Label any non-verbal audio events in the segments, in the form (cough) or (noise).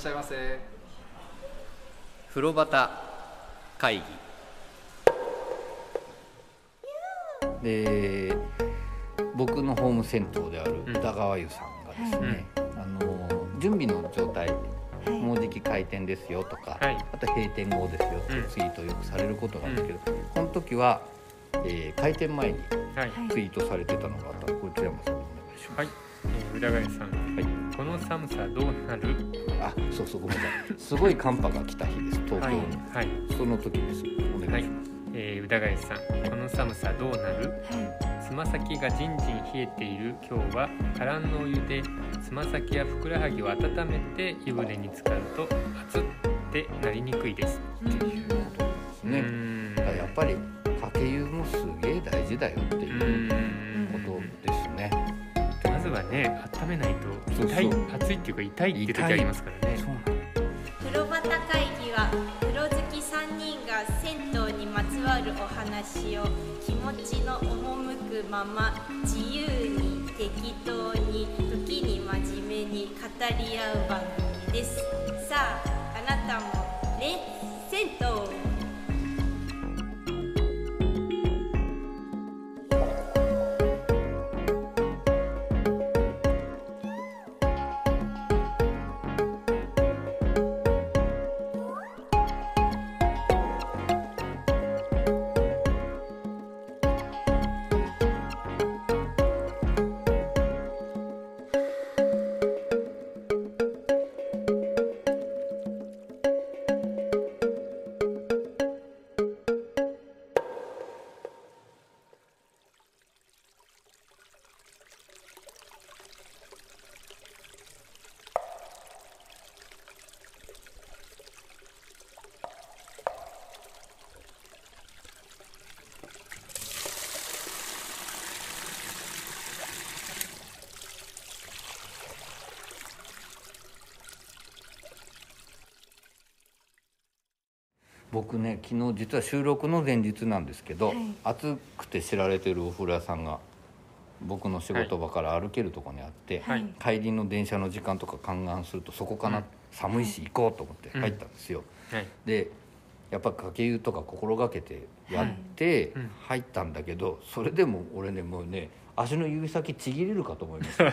しゃいませ。風呂端会議。で僕のホーム銭湯であるうん。宇田川湯さんがですね、あの準備の状態もうじき開店ですよとか、はい。あと閉店後ですよっていうツイートをよくされることがある。ん。ですけど、この時は、えー開店前にはい、ツイートされてたのがあったこちらもさんお願いします。はい。えー宇田川さん、はいこの寒さどうなる？あそうそうごめんなさい。すごい寒波が来た日です東京はいに、はい、その時です。お願いします、えー宇田川さんこの寒さどうなる？つま先がじんじん冷えている今日はカランのお湯でつま先やふくらはぎを温めて湯船に浸かると熱ってなりにくいです。っていうことですね、やっぱりかけ湯もすげえ大事だよってう。いうね温めないと痛いそう。熱いっていうか痛いって時ありますからね。そうなん風呂端会議は風呂好き3人が銭湯にまつわるお話を気持ちの赴くまま自由に適当に時に真面目に語り合う番組です。さああなたもレッ銭湯僕ね昨日実は収録の前日なんですけど、はい。暑くて知られてるお風呂屋さんが僕の仕事場から歩けるところにあって、はい。帰りの電車の時間とか勘案するとそこかな、うん。寒いし行こうと思って入ったんですよ、はい。でやっぱかけ湯とか心がけてやってうん。入ったんだけど、それでも俺ねもうね足の指先ちぎれるかと思いました (laughs)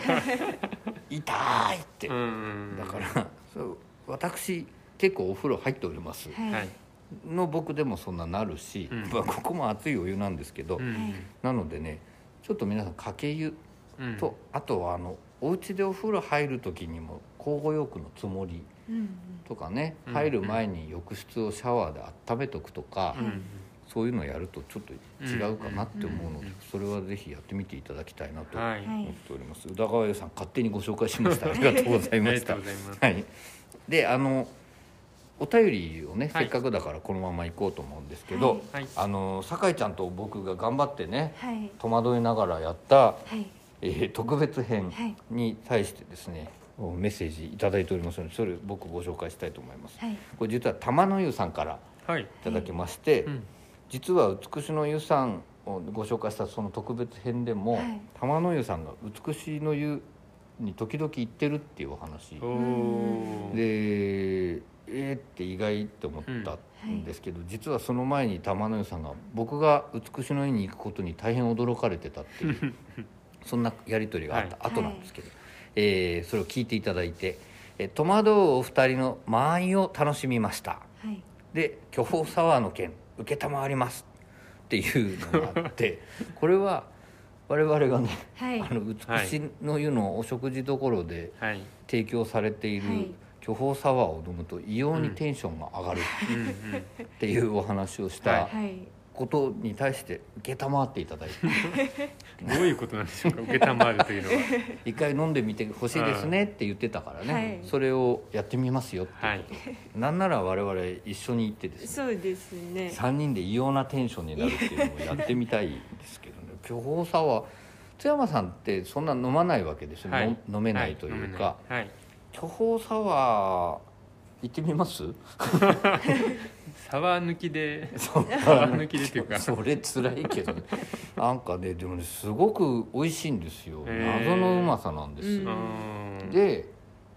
痛いって、だからそう私結構お風呂入っております、はい。はいの僕でもそんななるし、うん。まあ、ここも熱いお湯なんですけど、うん。なのでねちょっと皆さんかけ湯うん。と、あとはあのお家でお風呂入る時にも交互浴のつもりうんとかねうん。入る前に浴室をシャワーで温めとくとか、うん。そういうのやるとちょっと違うかなって思うので、うんそれはぜひやってみていただきたいなとはい、はい思っております、宇田川湯さん勝手にご紹介し (laughs) ました。ありがとうございありがましたとうございます。はい、であのお便りをね、はい。せっかくだからこのまま行こうと思うんですけど、はい。はい。あの酒井ちゃんと僕が頑張ってねはい。戸惑いながらやった、はい。えー特別編はい。に対してですねメッセージいただいておりますのでそれ僕ご紹介したいと思います。はい。これ実は玉の湯さんからはい、いただきまして、うん。実は美しの湯さんをご紹介したその特別編でも、はい。玉の湯さんが美しの湯に時々行ってるっていうお話。でえー、って意外って思ったんですけど、実はその前に玉の湯さんが僕が美しの湯に行くことに大変驚かれてたっていうそんなやり取りがあった後なんですけど、えーそれを聞いていただいて「えー戸惑うお二人の間合いを楽しみました」はい。で「巨峰サワーの件承ります」っていうのがあって (laughs) これは我々がね、はい。あの美しの湯のお食事処ではい、提供されているはい巨峰サワーを飲むと異様にテンションが上がる。っていうお話をしたはい。ことに対して承っていただいて。(laughs) どういうことなんでしょうか、受けたまわるというのは。一回飲んでみてほしいですねって言ってたからね、はい。それをやってみますよってはいいうこと、なんなら我々一緒に行ってですね。そうですね。3人で異様なテンションになるっていうのをやってみたいんですけどね。巨峰サワー津山さんってそんな飲まないわけですよ、はい。の飲めないというか、はい。はい、巨峰サワー行ってみます？サワー抜きで、サワー抜きでっていうか。それ辛いけどね。なんかねでもねすごく美味しいんですよ。謎のうまさなんですよ、うん。で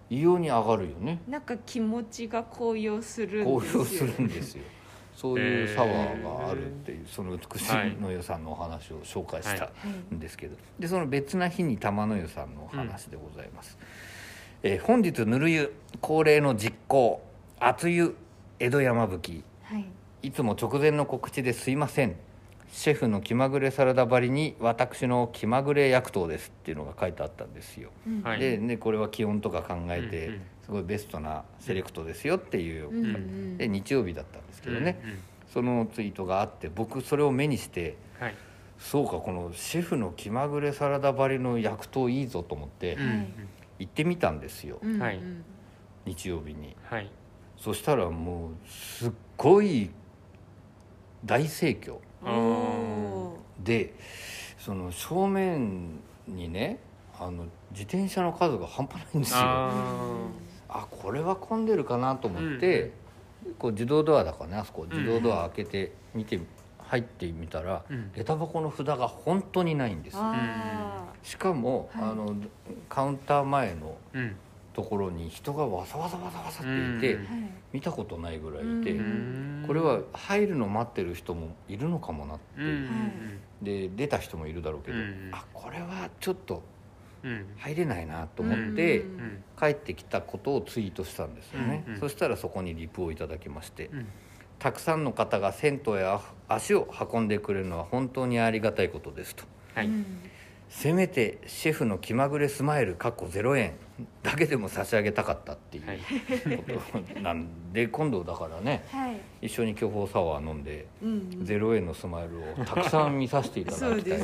異様に上がるよね。なんか気持ちが高揚するん高ですよ。揚するんですよ。そういうサワーがあるっていうその美しいの湯さんのお話を紹介したんですけど。でその別な日に玉の湯さんのお話でございます、えー本日ぬる湯恒例の実行熱湯江戸山吹。はい。いつも直前の告知ですいませんシェフの気まぐれサラダばりに私の気まぐれ薬湯ですっていうのが書いてあったんですよ、でねこれは気温とか考えて、うんうんすごいベストなセレクトですよっていう、うんうんで日曜日だったんですけどね、うんうん。そのツイートがあって僕それを目にしてはい。そうかこのシェフの気まぐれサラダばりの薬湯いいぞと思ってうんうん行ってみたんですよ、はい。日曜日に。はい。そしたらもうすっごい大盛況。おでその正面にねあの自転車の数が半端ないんですよ。ああこれは混んでるかなと思って、こう自動ドアだからねあそこ自動ドア開けて見て入ってみたら、うん。下駄箱の札が本当にないんですしかも、はい。あのカウンター前のところに人がわさわさわさわさっていて、見たことないぐらいいて、うん。これは入るの待ってる人もいるのかもなって、で出た人もいるだろうけど、うん。あこれはちょっとうん。入れないなと思って、帰ってきたことをツイートしたんですよね、うん。うん。そしたらそこにリプをいただきまして、うんたくさんの方が銭湯へ足を運んでくれるのは本当にありがたいことですと。はい。うん。せめてシェフの気まぐれスマイルかっこ0円だけでも差し上げたかったっていうはい。ことなんで今度だからねはい。一緒に巨峰サワー飲んでうん0円のスマイルをたくさん見させていただきたい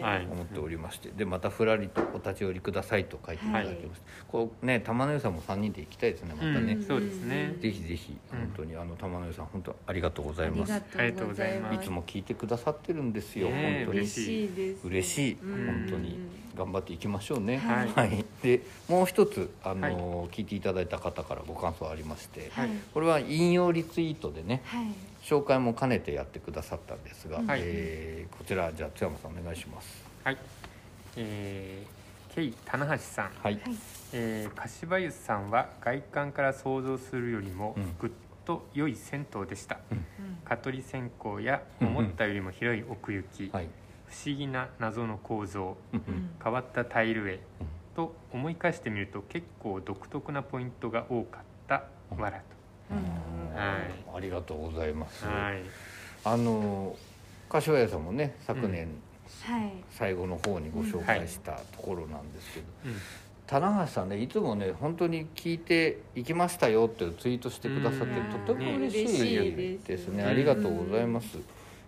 なと思っておりましてでまたふらりとお立ち寄りくださいと書いていただきました、こうね玉の湯さんも3人で行きたいですねまたね、うんそうですね。ぜひぜひうん本当にあの玉の湯さん本当ありがとうございます。ありがとうございます。い。つも聞いてくださってるんですよ、本当に。嬉しいです。嬉しい。うん。本当に頑張っていきましょうね。はい。でもう一つあの、はい。聞いていただいた方からご感想ありまして、はい。これは引用リツイートでねはい。紹介も兼ねてやってくださったんですが、はい。えーこちらじゃあ津山さんお願いします。はい。えー、ケイ棚橋さん。はい、はい。えー、柏湯さんは外観から想像するよりもうん。ぐっと良い銭湯でした、うん。蚊取り線香や思ったよりも広い奥行き、はい不思議な謎の構造うん。うん変わったタイル絵と思い返してみると結構独特なポイントが多かったわらうん。はい。ありがとうございます、とはい。あの柏屋さんもね昨年はい。最後の方にご紹介したところなんですけど、うん。棚橋さんねいつもね本当に聞いて行きましたよってツイートしてくださってうん。とても嬉しいいですね。うん。ありがとうございます。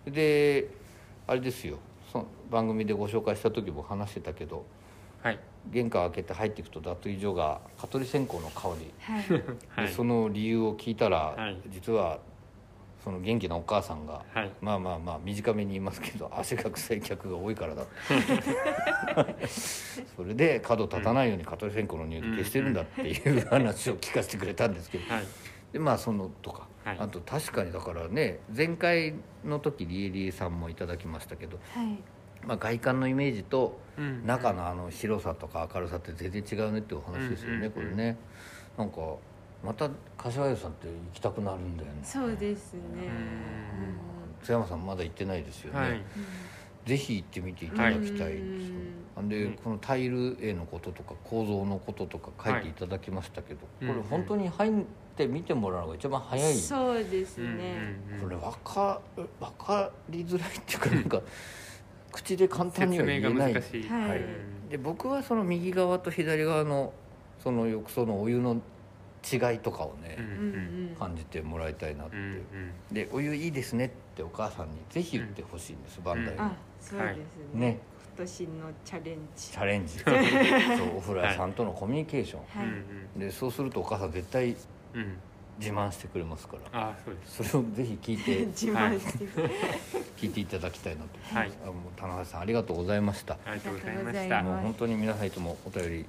であれですよ番組でご紹介した時も話してたけどはい。玄関開けて入っていくと脱衣所が蚊取り線香の香り。はい。(laughs) はい。でその理由を聞いたら、はい。実はその元気なお母さんが、はい。まあまあまあ短めに言いますけど (laughs) 汗が臭い客が多いからだ (laughs) それで角立たないように蚊取り線香の匂いで消してるんだっていう話を聞かせてくれたんですけど。はい。でまあそのとか、はい。あと確かにだからね前回の時リエリエさんもいただきましたけど、はいまあ、外観のイメージとうん中のあの広さとか明るさって全然違うねっていうお話ですよね、これね。なんかまた柏屋さんって行きたくなるんだよね。そうですね。津山さんまだ行ってないですよね、はい。ぜひ行ってみていただきたいんです。よ、なんで、うん。このタイル絵のこととか構造のこととか書いていただきましたけど、はい。これ本当に入って見てもらうのが一番早い、そうですうんね。これ分か分かりづらいっていうかなんか口で簡単には言えない。はい。で僕はその右側と左側のその浴槽のお湯の違いとかをね、うんうん。うん感じてもらいたいなって、うんうん。でお湯いいですねってお母さんにぜひ言ってほしいんです、バンダイに、あそうですね。ね。今年のチャレンジ。チャレンジ。(laughs) そうお風呂屋さんとのコミュニケーション、はい。うんでそうするとお母さん絶対うんうん自慢してくれますから。あそうです。それをぜひ聞いて (laughs) 自慢して聞いていただきたいなと、はい。あもう棚橋さんありがとうございました。ありがとうございました。もう本当に皆さんいつもお便り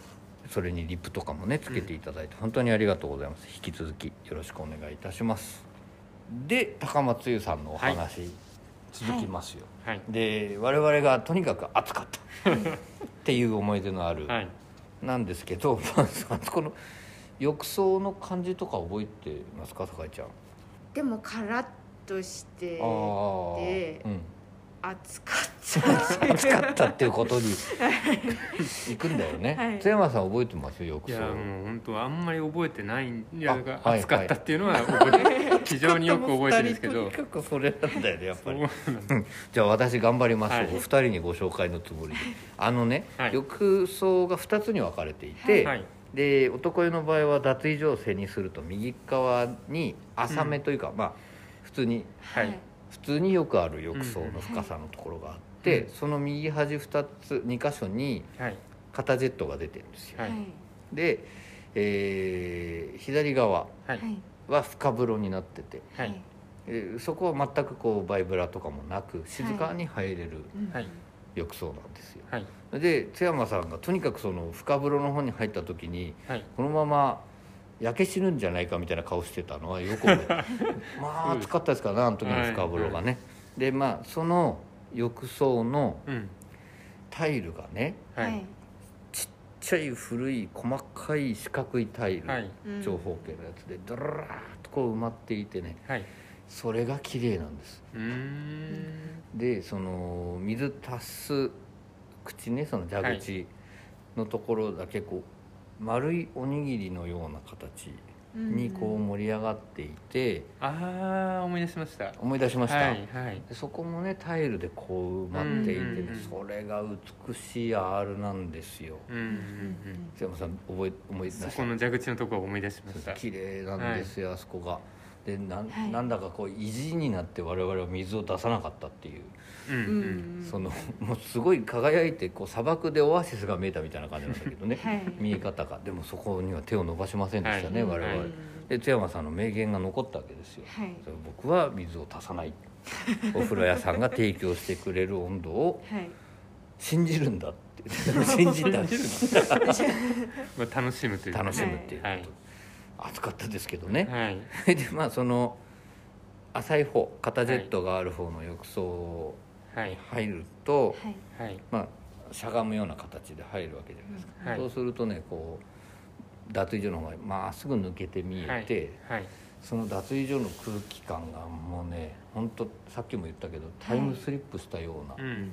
それにリップとかもねつけていただいて本当にありがとうございます。引き続きよろしくお願いいたします。で高松優さんのお話、続きますよ、はい。で我々がとにかく暑かった。っていう思い出のある、はい。なんですけど、(laughs) まあ、あそこの浴槽の感じとか覚えてますか酒井ちゃん？でもカラッとしてでうん暑かった暑かったっていうことに (laughs) 行くんだよね、はい。津山さん覚えてますよ浴槽いやもう本当あんまり覚えてないんいや暑かったっていうのは覚えて、(laughs) 非常によく覚えてるんですけど。とにかくそれなんだよねやっぱり。(laughs) じゃあ私頑張ります、はい。お二人にご紹介のつもりで。あのね、はい。浴槽が2つに分かれていて、はいで男湯の場合は脱衣所を背にすると右側に浅めというか、まあ普通にはい。普通によくある浴槽の深さのところがあって、うん。その右端2つ2箇所にはい。肩ジェットが出てるんですよ、はい。で、えー左側は深風呂になってて、はい。えーそこは全くこうバイブラとかもなく静かに入れるうん。はい浴槽なんですよ、はい。で津山さんがとにかくその深風呂の方に入った時にはい。このまま焼け死ぬんじゃないかみたいな顔してたのはよく (laughs) まあ暑かったですからねあの時の深風呂がね、でまあその浴槽のうん。タイルがねはい。はいちっちゃい古い細かい四角いタイル、はい。うん長方形のやつでドラーッとこう埋まっていてね。はい。それが綺麗なんですでその水足す口ねその蛇口のところだけこう丸いおにぎりのような形にこう盛り上がっていて。ああ思い出しました。思い出しました、はいはい。でそこもねタイルでこう埋まっていてね、うんうんうん。それが美しい R なんですよ。うんうんうん。津山さん覚え思い出した？そこの蛇口のところを思い出しました。綺麗なんですよ、あそこがでなん,、はい。なんだかこう意地になって我々は水を出さなかったっていう、うんううんんそのもうすごい輝いてこう砂漠でオアシスが見えたみたいな感じなんだけどね、はい。見え方が。でもそこには手を伸ばしませんでしたね、はい。我々、はい。で津山さんの名言が残ったわけですよ、僕は水を足さない。(laughs) お風呂屋さんが提供してくれる温度をはい。信じるんだって。(laughs) 信じた。(laughs) まあ楽しむというか楽しむっていうこと、はい暑かったですけどね、はい。(laughs) でまあその浅い方肩ジェットがある方の浴槽はい。入ると、はい。はい。まあしゃがむような形で入るわけじゃないですか、はい。そうするとねこう脱衣所の方がまっすぐ抜けて見えて、はい。その脱衣所の空気感がもうね本当さっきも言ったけどタイムスリップしたような、うんうん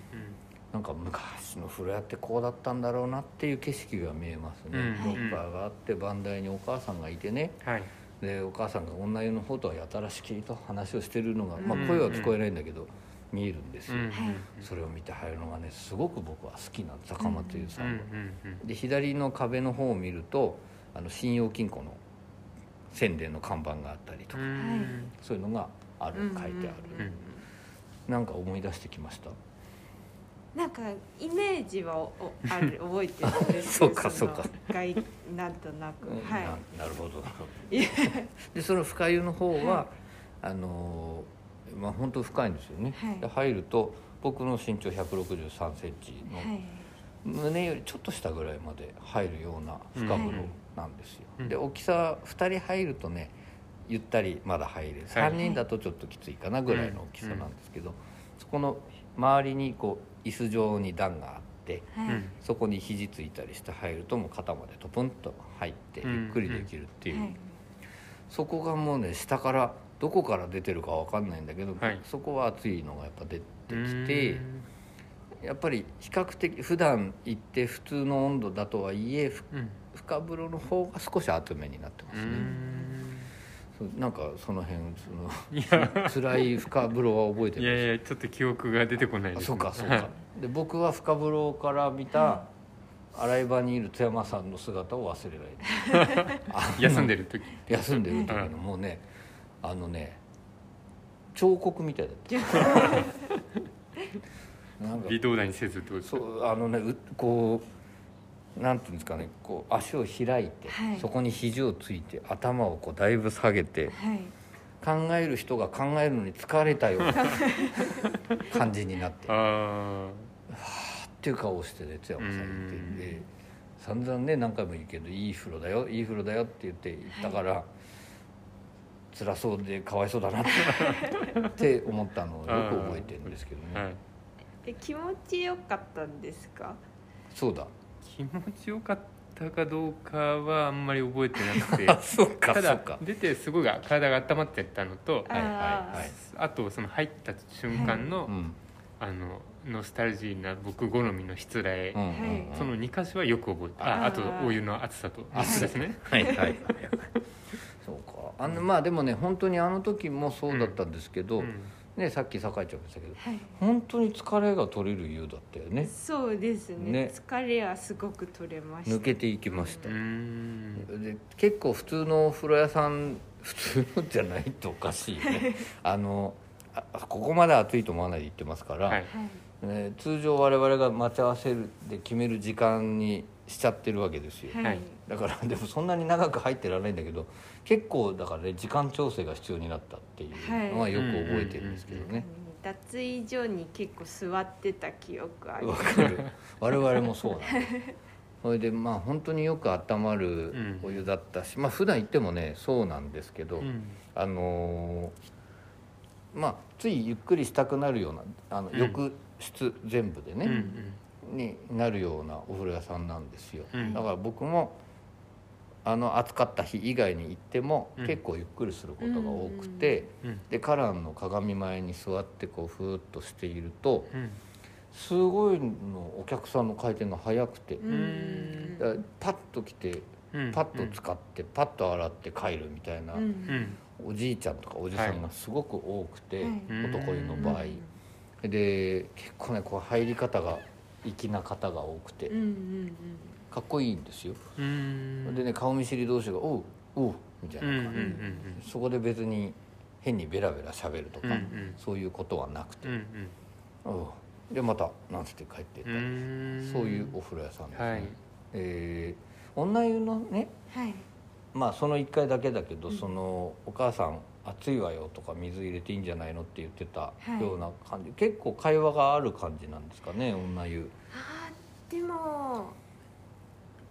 なんか昔の風呂屋ってこうだったんだろうなっていう景色が見えますね、うんロッカーがあって番台にお母さんがいてね。はい。でお母さんが女湯の方とはやたらしきりと話をしてるのが、まあうん、声は聞こえないんだけど、見えるんですよ、それを見て入るのがねすごく僕は好きな坂松湯さうんで左の壁の方を見るとあの信用金庫の宣伝の看板があったりとか、そういうのがある書いてある、うん。なんか思い出してきましたなんかイメージはおおある (laughs) 覚えてるんですそうかそうか。の外なんとなく。はななるほど。なるほいいどでその深湯の方は、あのーまあ本当深いんですよね、はい。で入ると僕の身長1 6 3センチの、はい。胸よりちょっと下ぐらいまで入るような深風呂なんですよ、うん。で大きさ2人入るとねゆったりまだ入れる。はい。3人だとちょっときついかなぐらいの大きさなんですけど、そこの周りにこう椅子状に段があってはい。うん。そこに肘ついたりして入るともう肩までトプンと入ってうんゆっくりできるっていう、はい。そこがもうね下からどこから出てるかわかんないんだけど、はい。そこは熱いのがやっぱ出てうん。きて。やっぱり比較的普段行って普通の温度だとはいえふうん。深風呂の方が少し厚めになってまうすね、なんかその辺いそや。の辛い深風呂は覚えていやいやちょっと記憶が出てこないです。あそうかそうはいか。(laughs) で僕は深風呂から見た洗い場にいる津山さんの姿を忘れない。あ (laughs) の休んでる時。(laughs) 休んでる時のもうねあのね彫刻みたいだった。なんか微動だにせずってことですそかうあのねうこうなんていうんですかねこう足を開いて、はい。そこに肘をついて頭をこうだいぶ下げてはい。考える人が考えるのに疲れたような (laughs) 感じになって。っあていう顔をしてね津山さんうん言ってで散々ね何回も言うけどいい風呂だよいい風呂だよって言って言ったから、辛そうでかわいそうだなって (laughs) 思ったのをよく覚えてるんですけどね、あはい。え気持ちよかったんですか？そうだ気持ちよかったかどうかはあんまり覚えてなくて。(laughs) あそうかただそうか。出てすごい体が温まってったのとはいはいはいあとその入った瞬間の、うん。あのノスタルジーな僕好みのしつらえ、うんうんうん。その2箇所はよく覚えてああとお湯の熱さと熱ですね。はいはいはい。(laughs) そうか。あのまあでもね本当にあの時もそうだったんですけど、うんねさっき酒井ちゃんも言ってたけどはい。本当に疲れが取れる湯だったよね。そうですね。ね。疲れはすごく取れました。抜けていきました、で結構普通のお風呂屋さん (laughs) 普通のじゃないとおかしいね。あのあここまで暑いと思わないで行ってますから、はい。はいね通常我々が待ち合わせるで決める時間にしちゃってるわけですよ、はい、はい。だからでもそんなに長く入ってられないんだけど結構だからね時間調整が必要になったっていうのはよく覚えてるんですけどね。脱衣所に結構座ってた記憶ありわかる。(laughs) 我々もそうなんです。それでまあ本当によく温まるお湯だったし、まあ普段行ってもねそうなんですけど、うん。あのーまあついゆっくりしたくなるようなあのうん。浴室全部でうんね、になるようなお風呂屋さんなんですよ、うん。だから僕もあの暑かった日以外に行っても、うん。結構ゆっくりすることが多くて、うん。でカランの鏡前に座ってこうふーっとしているとうん。すごいのお客さんの回転が速くて、パッと来てうん。パッと使って、パッと洗って帰るみたいな、おじいちゃんとかおじさんがすごく多くて、はい。男湯の場合、で結構ねこう入り方が粋な方が多くて、うんうんかっこいいんですよ、うん。でね顔見知り同士が「おうおう」みたいうんうんうな感じ、ん。そこで別に変にベラベラ喋るとか、うんうん。そういうことはなくて。うんう、ん。おう。でまたなんつって帰っていった。そういうお風呂屋さんですね、はい。えー女湯のねはい。まあその1回だけだけど、うん。そのお母さん暑いわよとか水入れていいんじゃないのって言ってたはい。ような感じ、結構会話がある感じなんですかね女湯。あーでも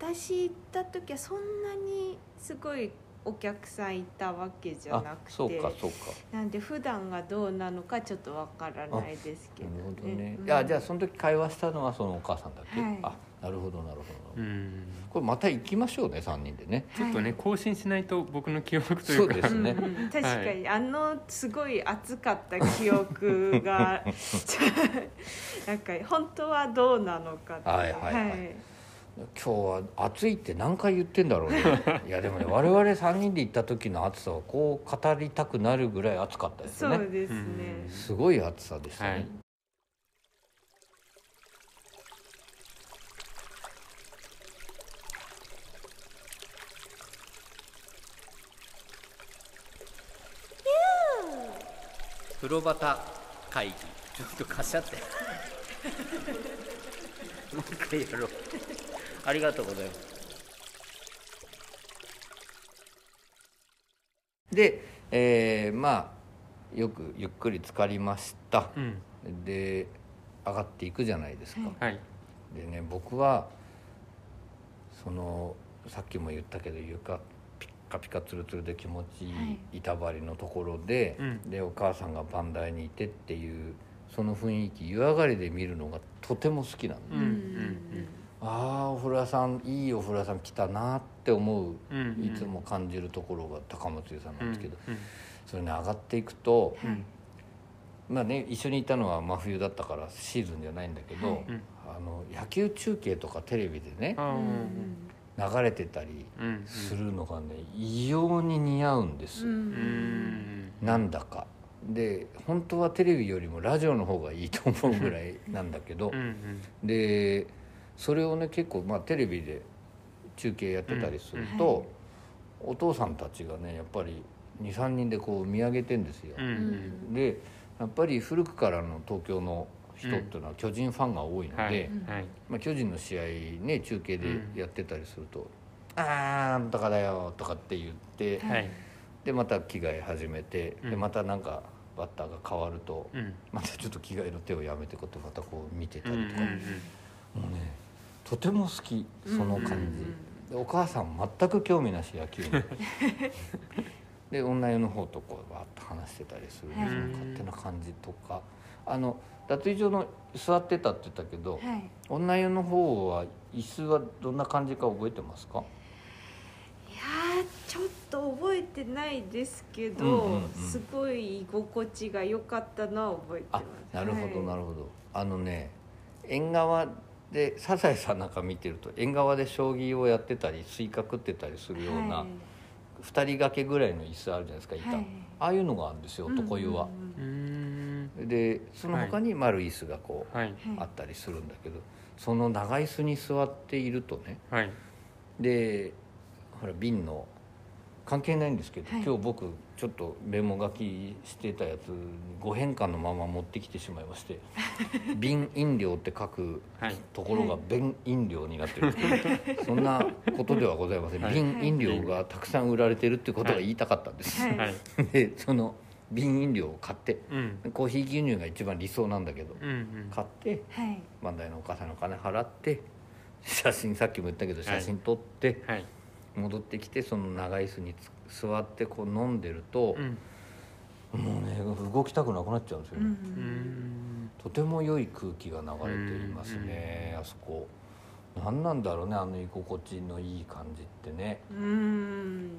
私行った時はそんなにすごいお客さんいたわけじゃなあくてそうかそうか。なんで普段がどうなのかちょっとわからないですけなどるほどね、うん。いやじゃあその時会話したのはそのお母さんだけ、はい。あなるほどなるほど、うん。これまた行きましょうね3人でね。ちょっとね更新しないと僕の記憶といか。そううですね。確かに、あのすごい暑かった記憶が (laughs) (laughs) なんか本当はどうなのかって。はいはい。はい今日は暑いって何回言ってんだろうね。(laughs) いやでもね我々3人で行った時の暑さはこう語りたくなるぐらい暑かったですよね。そうですね、うんすごい暑さでしたね、はい。風呂旗会議。ちょっとかしゃって。(laughs) もう一回やろうありがとうございます。で、えーまあよくゆっくり浸かりました。うん。で上がっていくじゃないですか、はい。でね僕はそのさっきも言ったけど床ピッカピカツルツルで気持ちいはい。い板張りのところで、うん。でお母さんが番台にいてっていうその雰囲気湯上がりで見るのがとても好きなんで、うんうんああお風呂屋さんいいお風呂屋さん来たなって思う、うんうん。いつも感じるところが高松湯さんなんですけど、うんそれね上がっていくと、はいまあね一緒にいたのは真冬だったからシーズンじゃないんだけど、はいうん。あの野球中継とかテレビでね流れてたりうんするのがね異様に似合うんです、うん。うん。なんだか。で本当はテレビよりもラジオの方がいいと思うぐらいなんだけどうんうん。でそれをね結構まあテレビで中継やってたりすると、お父さんたちがねやっぱり23人でこう見上げてんですよ、うん。うん。でやっぱり古くからの東京の人っていうのは巨人ファンが多いので、はい。はい。まあ、巨人の試合ね中継でやってたりすると「あーなんとかだよ」とかって言って、はい。でまた着替え始めて、うん。でまたなんかバッターが変わると、うん。またちょっと着替えの手をやめてこうやってまたこう見てたうんうんりとか、もうねとても好きその感じ、でお母さん全く興味なし野球に (laughs) で女湯の方とこうバーッと話してたりする、はい。その勝手な感じとか。あの脱衣所の座ってたって言ったけど、はい。女湯の方は椅子はどんな感じか覚えてますか？いやーちょっと覚えてないですけど、うんうんうん。すごい居心地が良かったのは覚えてまあすなるほど、はい。なるほど。あのね縁側でサザエさんなんか見てると縁側で将棋をやってたりスイカ食ってたりするような、はい。2人掛けぐらいの椅子あるじゃないですか板、はい。ああいうのがあるんですよ男湯は、うーん。でその他に丸い椅子がこう、はいはい。あったりするんだけどその長椅子に座っているとねはい。でほら瓶の関係ないんですけど、はい。今日僕ちょっとメモ書きしてたやつに5変換のまま持ってきてしまいまして「(laughs) 瓶飲料」って書くはい。ところが「便飲料」になってるんですけど (laughs) そんなことではございません、はい。瓶飲料がたくさん売られてるってことが言いたかったんです、はい。はい。でその瓶飲料を買ってうん。コーヒー牛乳が一番理想なんだけどうんうん。買ってはい。バンダイのお母さんのお金払って写真さっきも言ったけど写真撮ってはい戻ってきてその長い椅子につ座ってこう飲んでるとう、ん。もうね動きたくなくなっちゃうんですよね、うんとても良い空気が流れていますね、あそこ。何なんだろうねあの居心地のいい感じってね。うーん。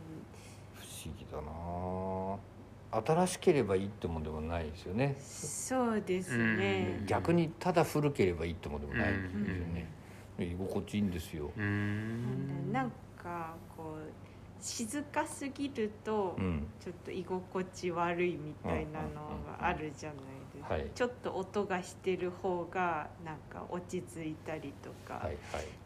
不思議だな。新しければいいってもんでもないですよね。そうですね。うん。逆にただ古ければいいってもんでもないんですよね、居心地いいんですよ。うーんなんかこう静かすぎるとうん。ちょっと居心地悪いみたいなのがあるじゃないですか、はいちょっと音がしてる方がなんか落ち着いたりとか、はいはい。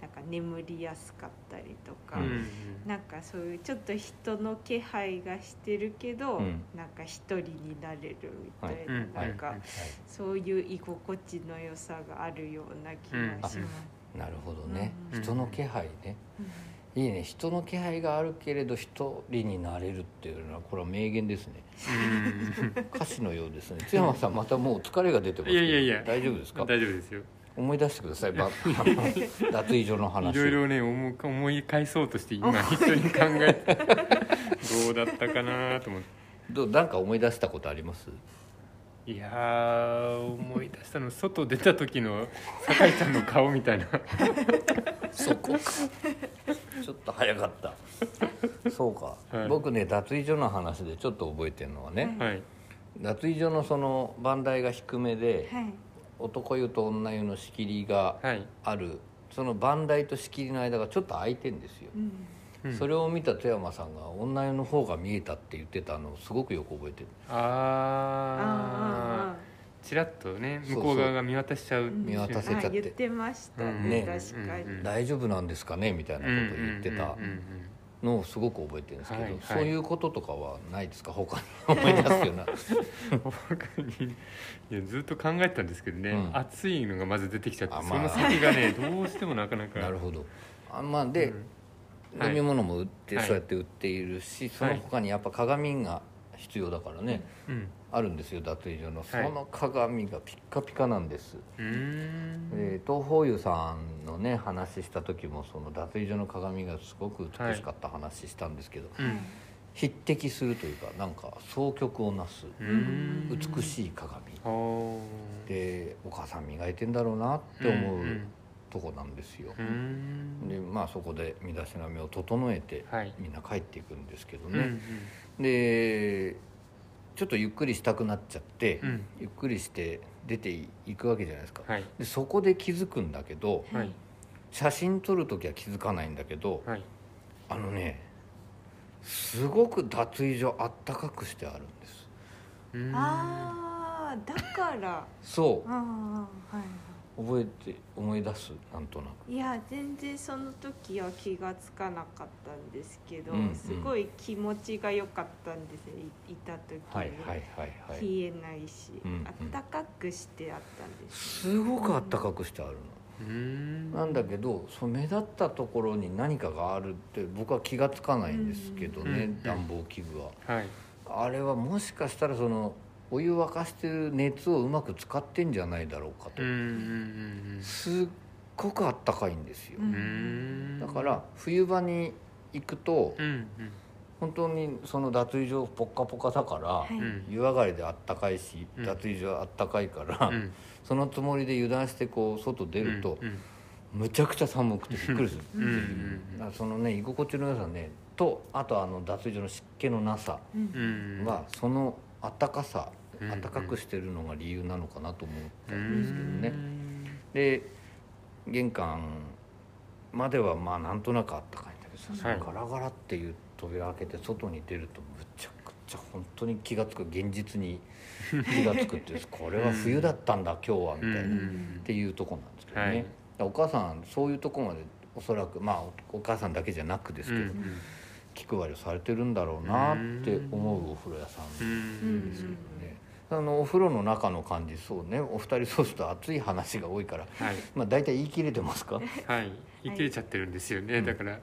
なんか眠りやすかったりとか、うん。なんかそういうちょっと人の気配がしてるけど、うん。なんか一人になれるみたいな、はい。なんか、はい。そういう居心地の良さがあるような気がします。なるほどね、うん。人の気配ねいいね。人の気配があるけれど一人になれるっていうのはこれは名言ですね。うん。歌詞のようですね。津山さんまたもう疲れが出てますいやいやいや。大丈夫ですか？大丈夫ですよ。思い出してください。ば (laughs) 脱衣所の話。いろいろね思い返そうとして今 (laughs) 一緒に考えて。どうだったかなと思って。どうなんか思い出したことあります？いやー思い出したの外出た時の酒井ちゃんの顔みたいな。そこか。ちょっと早かった。そうか、はい。僕ね脱衣所の話でちょっと覚えてるのはね、はい。脱衣所のその番台が低めで、はい。男湯と女湯の仕切りがはい、ある。その番台と仕切りの間がちょっと空いてんですよ、うんうん。それを見た富山さんが女湯の方が見えたって言ってたのをすごくよく覚えてる。あああちらっとね向こう側が見渡しちゃう。ー見渡せちゃって。あ言ってましたね,、大丈夫なんですかねみたいなことを言ってたのをすごく覚えてるんですけど、はいはい。そういうこととかはないですか？他に (laughs) 思い出すような。他に。いやずっと考えてたんですけどね、うん。暑いのがまず出てきちゃって、あまあ。その先がねどうしてもなかなか。(laughs) なるほど。あまあで、うん飲み物も売って、はい。そうやって売っているしその他にやっぱ鏡が必要だからね、うん。あるんですよ脱衣所の。そはい。の鏡がピッカピカなんです、うーん。で東宝湯さんのね話した時もその脱衣所の鏡がすごく美しかった話したんですけど、うん。匹敵するというかなんか双極をなす美しい鏡。でお母さん磨いてんだろうなって思ううんとこなんですよ、でまあそこで身だしなみを整えてはい。みんな帰っていくんですけどね、うんうん。でちょっとゆっくりしたくなっちゃって、うん。ゆっくりして出ていくわけじゃないですか、はい。でそこで気づくんだけどはい。写真撮る時は気づかないんだけどはい。あのねすごく脱衣所あったかくしてあるんです。うーん。ああだから。そう。ああはい覚えて思い出す？なんとなく。いや全然その時は気がつかなかったんですけど、うんうん。すごい気持ちが良かったんですよ。いいた時。はいはいはいはい。冷えないし、うんうん。あったかくしてあったんですすごくあったかくしてあるの。うーん。なんだけどその目立ったところに何かがあるって僕は気がつかないんですけどね、うんうん。暖房器具は。はい。あれはもしかしたらそのお湯沸かしてる熱をうまく使ってんじゃないだろうかと、すっごくあったかいんですよ、だから冬場に行くとうんうん。本当にその脱衣所ポッカポカだから、湯上がりであったかいしうん。脱衣所あったかいから、うん。そのつもりで油断してこう外出ると、うんむちゃくちゃ寒くてびっくりする。そのね居心地の良さねとあとあの脱衣所の湿気のなさは、その暖かさ、うん暖かくしてるのが理由なのかなと思ったうんですけどね。で玄関まではまあなんとなくあったかいんだけどさ、ガラガラっていう扉開けて外に出るとむちゃくちゃ本当に気が付く現実に気が付くっていう (laughs) これは冬だったんだ今日はみたいな、うん。っていうとこなんですけどね、はい。お母さんそういうとこまでおそらくまあおお母さんだけじゃなくですけど、うん気配りをされてるんだろうなって思うお風呂屋さんうん。ですよね。あのお風呂の中の感じそうね。お二人そうすると熱い話が多いからはい。まあ大体言い切れてますか？はい。言い切れちゃってるんですよね、うんだから。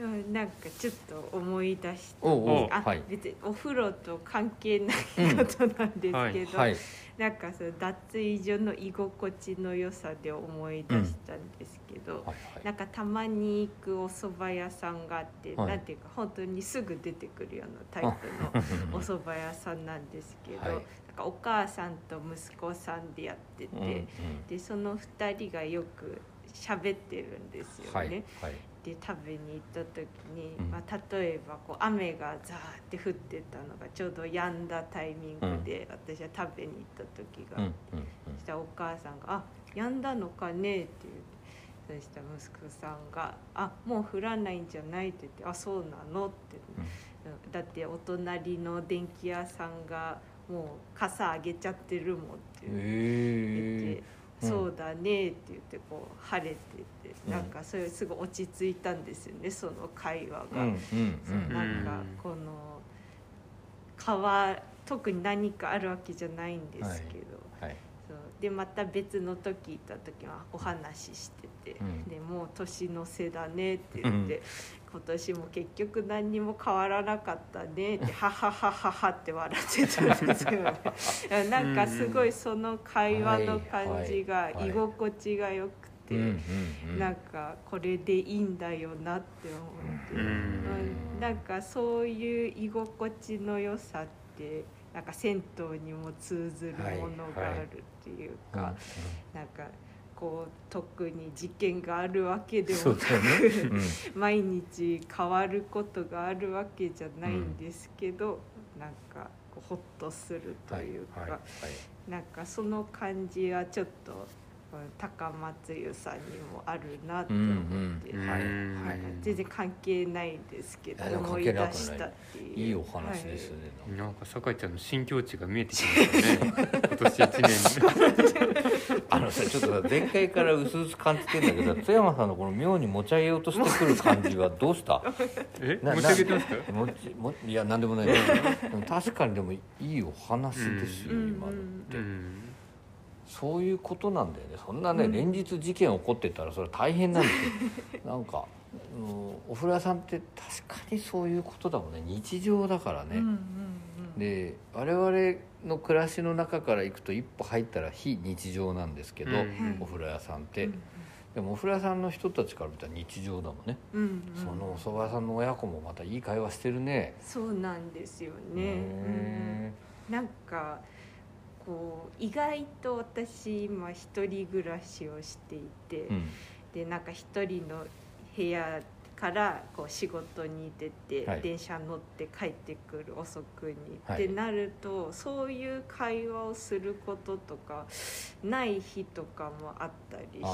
うん。なんかちょっと思い出して。おうおう。あ、はい。別にお風呂と関係ないことなんですけど、はいなんかその脱衣所の居心地の良さで思い出したんですけど、はいはい。なんかたまに行くお蕎麦屋さんがあって、はい。なんていうか本当にすぐ出てくるようなタイプのお蕎麦屋さんなんですけど、はい。なんかお母さんと息子さんでやってて、うんうんでその2人がよく喋ってるんですよね。はいはいで食べに行った時に、うんまあ、例えばこう雨がザーって降ってたのがちょうど止んだタイミングで、私は食べに行った時が、うんうんそしたらお母さんが「あ止んだのかね?」って言ってそしたら息子さんが「あもう降らないんじゃない?」って言って「あそうなの?」って、だってお隣の電気屋さんがもう傘あげちゃってるもんってうん言って。そうだねって言ってこう晴れてて、うん。なんかそれすごい落ち着いたんですよねその会話が。なんかこの川特に何かあるわけじゃないんですけど、はい。そう。でまた別の時行った時はお話ししてて、うん。でもう年の瀬だねって言って、今年も結局何にも変わらなかったねってはははははって笑ってたんですよね。なんかすごいその会話の感じが居心地がよくて、なんかこれでいいんだよなって思って、うなんかそういう居心地の良さってなんか銭湯にも通ずるものがあるっていうか、うんうん。なんかこう特に事件があるわけでもなそうだよね。く、毎日変わることがあるわけじゃないんですけど、なんかこうホッとするというか、はいはいはい。なんかその感じはちょっとうん高松湯さんにもあるなって思って、うんはいうん。はい全然関係ないですけど思い出したっていう。いい。お話ですね、なんか酒井ちゃんの新境地が見えてきましたね。(laughs) 今年一年あのさちょっとさ前回から薄々感じてんだけど津山さんのこの妙に持ち上げようとしてくる感じはどうした？(laughs) えな持ち上げてますか？な持ちもいや何でもないでも確かにでもいいお話ですよ、うん。今のって、うんそういうことなんだよね。そんなね、うん。連日事件起こってたらそれは大変なんですよ。(laughs) なんかうんお風呂屋さんって確かにそういうことだもんね。日常だからね、うんうんうん。で我々の暮らしの中から行くと一歩入ったら非日常なんですけど、うん。お風呂屋さんって、うんでもお風呂屋さんの人たちから見たら日常だもんね、うんうん。そのお蕎麦屋さんの親子もまたいい会話してるね。そうなんですよね、へうん。なんかこう意外と私今一人暮らしをしていて、ーうん。でなんか一人の部屋からこう仕事に出て、はい。電車乗って帰ってくる遅くに、はい。ってなるとそういう会話をすることとかない日とかもあったりしてなる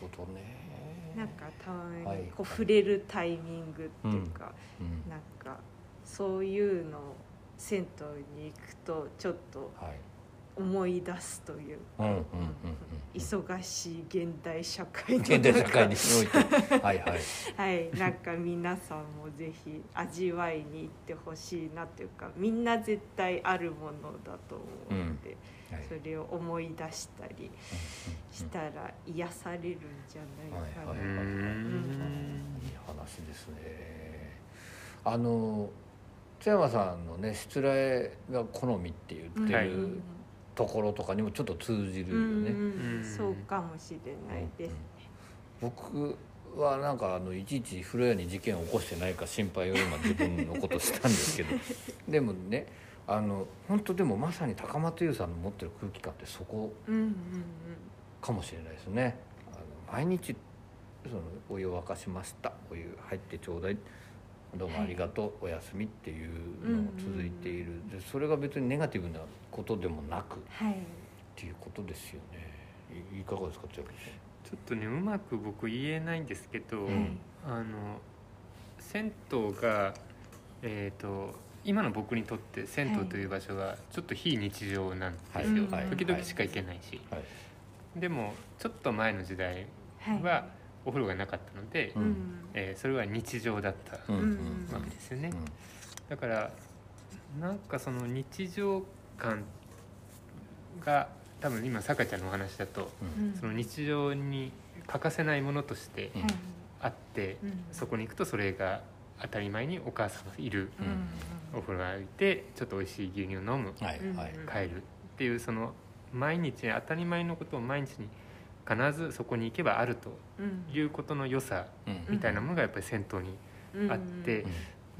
ほどね。なんかたまにはい。こう触れるタイミングっていうか、うん。なんかそういうのを銭湯に行くとちょっとはい。思い出すという忙しい現代社会の現代社会に中おいて。(laughs) はいはい。はい、なんか皆さんもぜひ味わいに行ってほしいなというかみんな絶対あるものだと思うので、はい。それを思い出したりしたら癒されるんじゃないかな、はいいい話ですね。あの津山さんのねしつらえが好みって言ってはい。るところとかにもちょっと通じるようんね、うん。うん。そうかもしれないですね。僕はなんかあのいちいち風呂屋に事件を起こしてないか心配を今自分のことしたんですけど。(laughs) でもねあの本当でもまさに高松優さんの持ってる空気感ってそこかもしれないですね。あの毎日そのお湯を沸かしました。お湯入ってちょうだいどうもありがとう、おやすみっていうのが続いている、でそれが別にネガティブなことでもなくっはい。ていうことですよね。いいかがですか千秋さちょっとねうまく僕言えないんですけど、はい。あの銭湯がえっ、と今の僕にとって銭湯という場所がちょっと非日常なんですよ、はい。はい。時々しか行けないし、んはい。でもちょっと前の時代はい。はお風呂がなかったので、うん。うんえーそれは日常だったわけですよね、うん。だからなんかその日常感が多分今さかちゃんのお話だとその日常に欠かせないものとしてあって、うん。そこに行くとそれが当たり前にお母さんがいる。うん。お風呂がいてちょっと美味しい牛乳を飲む。はいうんはい。帰るっていうその毎日当たり前のことを毎日に必ずそこに行けばあるとうん。いうことの良さうん。みたいなものがやっぱり銭湯にうんあって、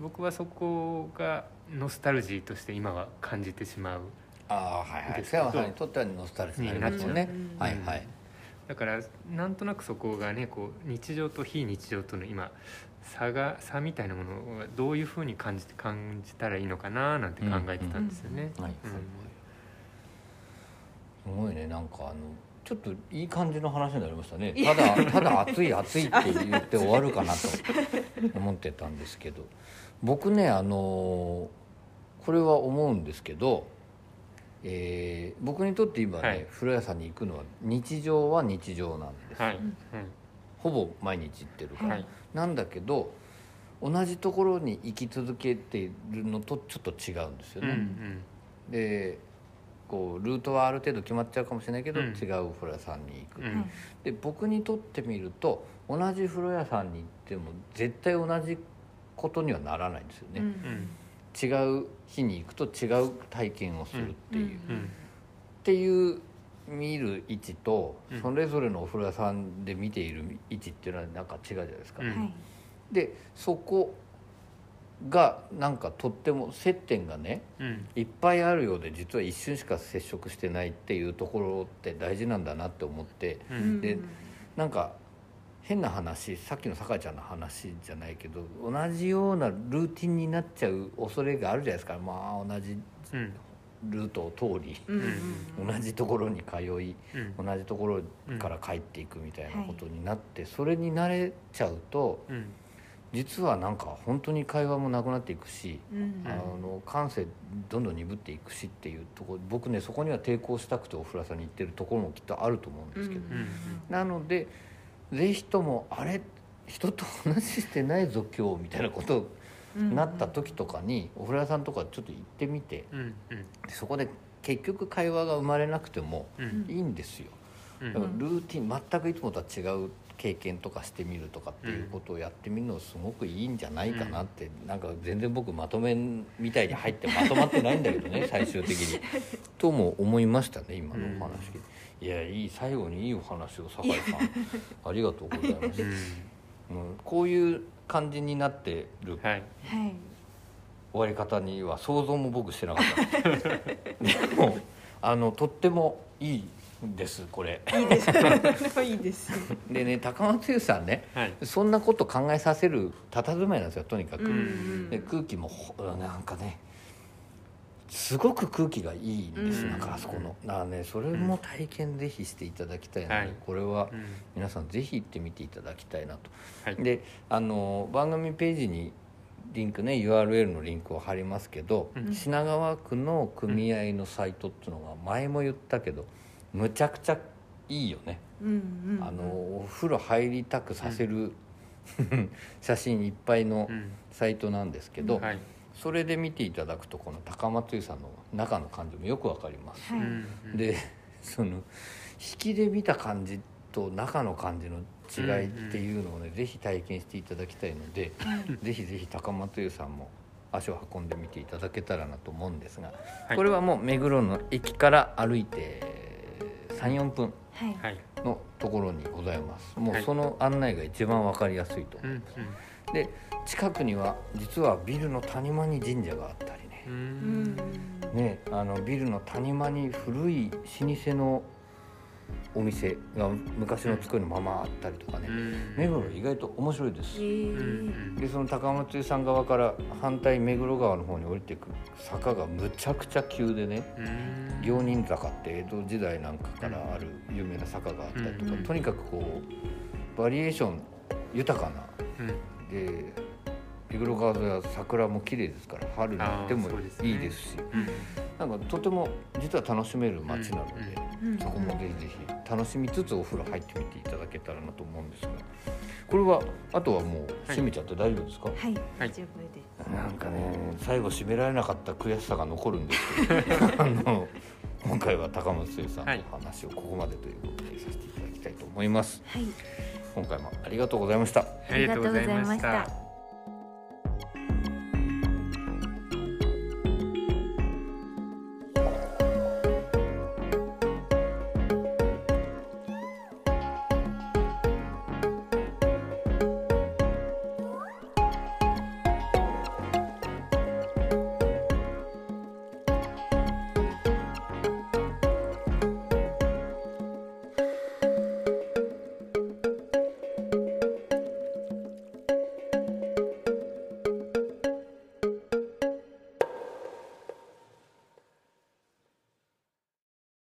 僕はそこがノスタルジーとして今は感じてしまうああはいはい。山さんにとってはノスタルジーになりますもんね。うん。はいはい。だからなんとなくそこがねこう日常と非日常との今差が差みたいなものをどういうふうに感じて感じたらいいのかななんて考えてたんですよね。すごいね。なんかあのちょっといい感じの話になりましたね。ただただ暑い暑いって言って終わるかなと (laughs) 思ってたんですけど。僕ねあのこれは思うんですけど、えー僕にとって今ね、はい。風呂屋さんに行くのは日常は日常なんです、はい、ほぼ毎日行ってるから、はい。なんだけど同じところに行き続けているのとちょっと違うんですようんうね、ん。でこうルートはある程度決まっちゃうかもしれないけど、うん。違う風呂屋さんに行く、うん。で僕にとってみると同じ風呂屋さんに行っても絶対同じことにはならないんですよね、うん。違う日に行くと違う体験をするっていう、っうん。ていう見る位置と、うん。それぞれのお風呂屋さんで見ている位置っていうのはなんか違うじゃないですか、うん。はいでそこがなんかとっても接点がねうん。いっぱいあるようで実は一瞬しか接触してないっていうところって大事なんだなって思ってううん。んでなんか変な話さっきの酒井ちゃんの話じゃないけど同じようなルーティンになっちゃう恐れがあるじゃないですか。まあ同じうん。ルートを通りうん。うん。同じところに通いうん。同じところから帰っていくみたいなことになってそれに慣れちゃうとうん実はなんか本当に会話もなくなっていくしうん。あの感性どんどん鈍っていくしっていうところ僕ねそこには抵抗したくてお風呂屋さんに行ってるところもきっとあると思うんですけど、うんなのでぜひともあれ人と話してないぞ今日みたいなことになった時とかにお風呂屋さんとかちょっと行ってみてうんうん。でそこで結局会話が生まれなくてもうん。いいんですよ。うん。だからルーティン全くいつもとは違う経験とかしてみるとかっていうことをやってみるのすごくいいんじゃないかなって、なんか全然僕まとめみたいに入ってまとまってないんだけどね (laughs) 最終的に。とも思いましたね今のお話聞いて、いやいい最後にいいお話を酒井さん。(laughs) ありがとうございます、ううん、こういう感じになってるはい。終わり方には想像も僕してなかった。(laughs) でもあのとってもいいですこれ。いいです。いいですでね高松優さんねはい。そんなこと考えさせる佇まいなんですよとにかく、うんで空気もほなんかねすごく空気がいいんです、うん。なんかあそこの。だからねそれも体験ぜひしていただきたいので、はい。これはうん。皆さんぜひ行ってみていただきたいなと。はい。であの番組ページにリンクね URL のリンクを貼りますけど、うん。品川区の組合のサイトっていうのが前も言ったけどむちゃくちゃいいよね、うんうんうん。あのお風呂入りたくさせる、写真いっぱいのうん。サイトなんですけど、はい。それで見ていただくとこの高松湯さんの中の感じもよくわかります、でその引きで見た感じと中の感じの違いっていうのをね、ぜひ体験していただきたいので、ぜひぜひ高松湯さんも足を運んでみていただけたらなと思うんですが、はい。これはもう目黒の駅から歩いて34分はい。はい。のところにございます。もうはいその案内が一番わかりやすいとうんうん。で近くには実はビルの谷間に神社があったりね。ねあのビルの谷間に古い老舗のお店が昔の作りのままあったりとかね、うん。目黒意外と面白いです、でその高松湯さん側から反対目黒川の方に降りていく坂がむちゃくちゃ急でねうん。行人坂って江戸時代なんかからある有名な坂があったりとか、うん。とにかくこうバリエーション豊かなうん。で目黒川沿いは桜も綺麗ですから春に行ってもいいですし。うんなんかとても実は楽しめる街なので、うん。そこもぜひぜひ楽しみつつお風呂入ってみていただけたらなと思うんですがこれはあとはもう閉めちゃって大丈夫ですか、はい。大丈夫ですなんかね最後締められなかった悔しさが残るんですけど (laughs) あの今回は高松生さんのお話をここまでということでさせていただきたいと思います、はい。今回もありがとうございました。ありがとうございました